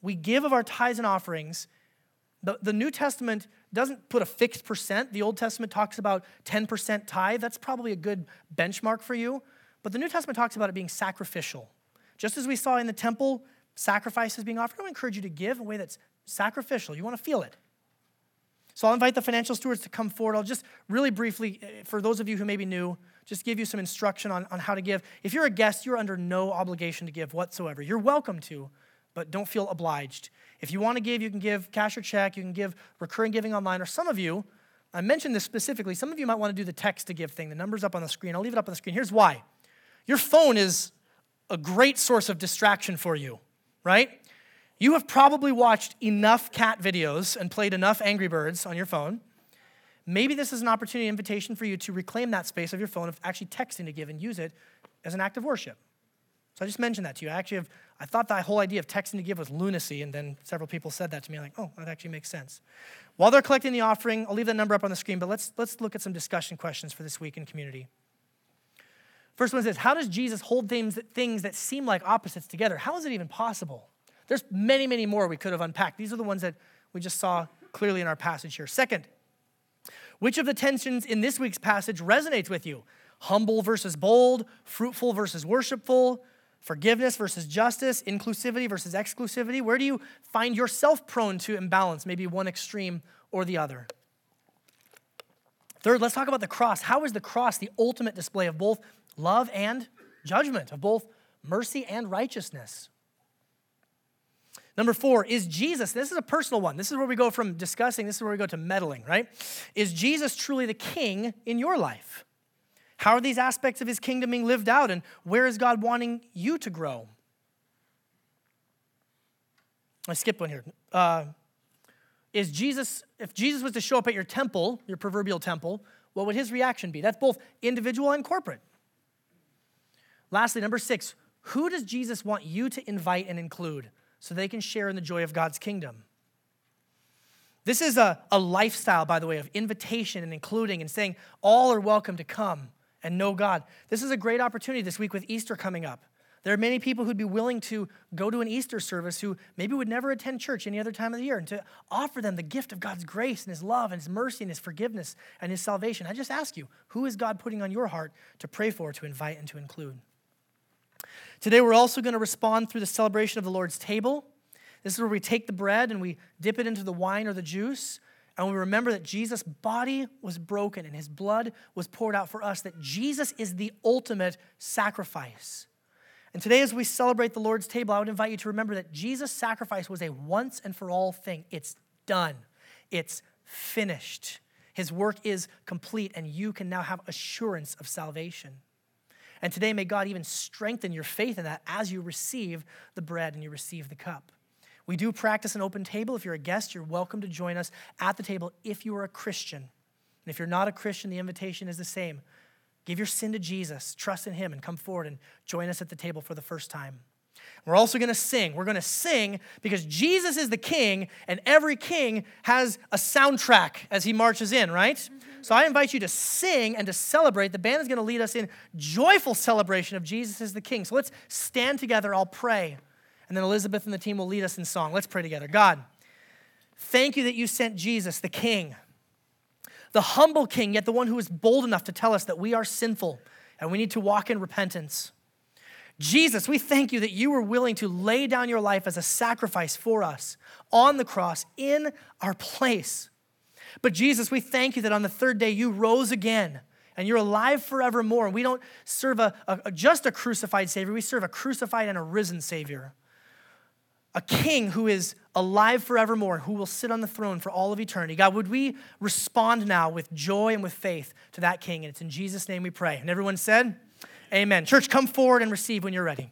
we give of our tithes and offerings. The, the New Testament doesn't put a fixed percent. The Old Testament talks about 10% tithe. That's probably a good benchmark for you. But the New Testament talks about it being sacrificial. Just as we saw in the temple, sacrifices being offered, I would encourage you to give in a way that's sacrificial. You want to feel it. So I'll invite the financial stewards to come forward. I'll just really briefly, eh, for those of you who may be new, just give you some instruction on, on how to give. If you're a guest, you're under no obligation to give whatsoever. You're welcome to, but don't feel obliged. If you want to give, you can give cash or check, you can give recurring giving online, or some of you, I mentioned this specifically, some of you might want to do the text to give thing. The number's up on the screen. I'll leave it up on the screen. Here's why your phone is a great source of distraction for you, right? You have probably watched enough cat videos and played enough Angry Birds on your phone. Maybe this is an opportunity, invitation for you to reclaim that space of your phone of actually texting to give and use it as an act of worship. So I just mentioned that to you. I actually have, I thought that whole idea of texting to give was lunacy, and then several people said that to me. I'm like, oh, that actually makes sense. While they're collecting the offering, I'll leave that number up on the screen, but let's, let's look at some discussion questions for this week in community. First one says, How does Jesus hold things, that, things that seem like opposites together? How is it even possible? There's many, many more we could have unpacked. These are the ones that we just saw clearly in our passage here. Second, which of the tensions in this week's passage resonates with you? humble versus bold, fruitful versus worshipful, forgiveness versus justice, inclusivity versus exclusivity? Where do you find yourself prone to imbalance, maybe one extreme or the other? Third, let's talk about the cross. How is the cross the ultimate display of both love and judgment, of both mercy and righteousness? Number four, is Jesus, this is a personal one. This is where we go from discussing, this is where we go to meddling, right? Is Jesus truly the king in your life? How are these aspects of his kingdom being lived out, and where is God wanting you to grow? I skip one here. Uh, is Jesus, if Jesus was to show up at your temple, your proverbial temple, what would his reaction be? That's both individual and corporate. Lastly, number six, who does Jesus want you to invite and include so they can share in the joy of God's kingdom? This is a, a lifestyle, by the way, of invitation and including and saying all are welcome to come and know God. This is a great opportunity this week with Easter coming up. There are many people who'd be willing to go to an Easter service who maybe would never attend church any other time of the year and to offer them the gift of God's grace and His love and His mercy and His forgiveness and His salvation. I just ask you, who is God putting on your heart to pray for, to invite, and to include? Today, we're also going to respond through the celebration of the Lord's table. This is where we take the bread and we dip it into the wine or the juice. And we remember that Jesus' body was broken and his blood was poured out for us, that Jesus is the ultimate sacrifice. And today, as we celebrate the Lord's table, I would invite you to remember that Jesus' sacrifice was a once and for all thing. It's done, it's finished. His work is complete, and you can now have assurance of salvation. And today, may God even strengthen your faith in that as you receive the bread and you receive the cup. We do practice an open table. If you're a guest, you're welcome to join us at the table if you are a Christian. And if you're not a Christian, the invitation is the same. Give your sin to Jesus, trust in Him, and come forward and join us at the table for the first time. We're also going to sing. We're going to sing because Jesus is the king, and every king has a soundtrack as he marches in, right? Mm-hmm. So I invite you to sing and to celebrate. The band is going to lead us in joyful celebration of Jesus as the king. So let's stand together. I'll pray. And then Elizabeth and the team will lead us in song. Let's pray together. God, thank you that you sent Jesus, the King, the humble King, yet the one who is bold enough to tell us that we are sinful and we need to walk in repentance. Jesus, we thank you that you were willing to lay down your life as a sacrifice for us on the cross in our place. But Jesus, we thank you that on the third day you rose again and you're alive forevermore. And we don't serve a, a, just a crucified Savior, we serve a crucified and a risen Savior a king who is alive forevermore, who will sit on the throne for all of eternity. God, would we respond now with joy and with faith to that king? And it's in Jesus' name we pray. And everyone said, Amen. Church, come forward and receive when you're ready.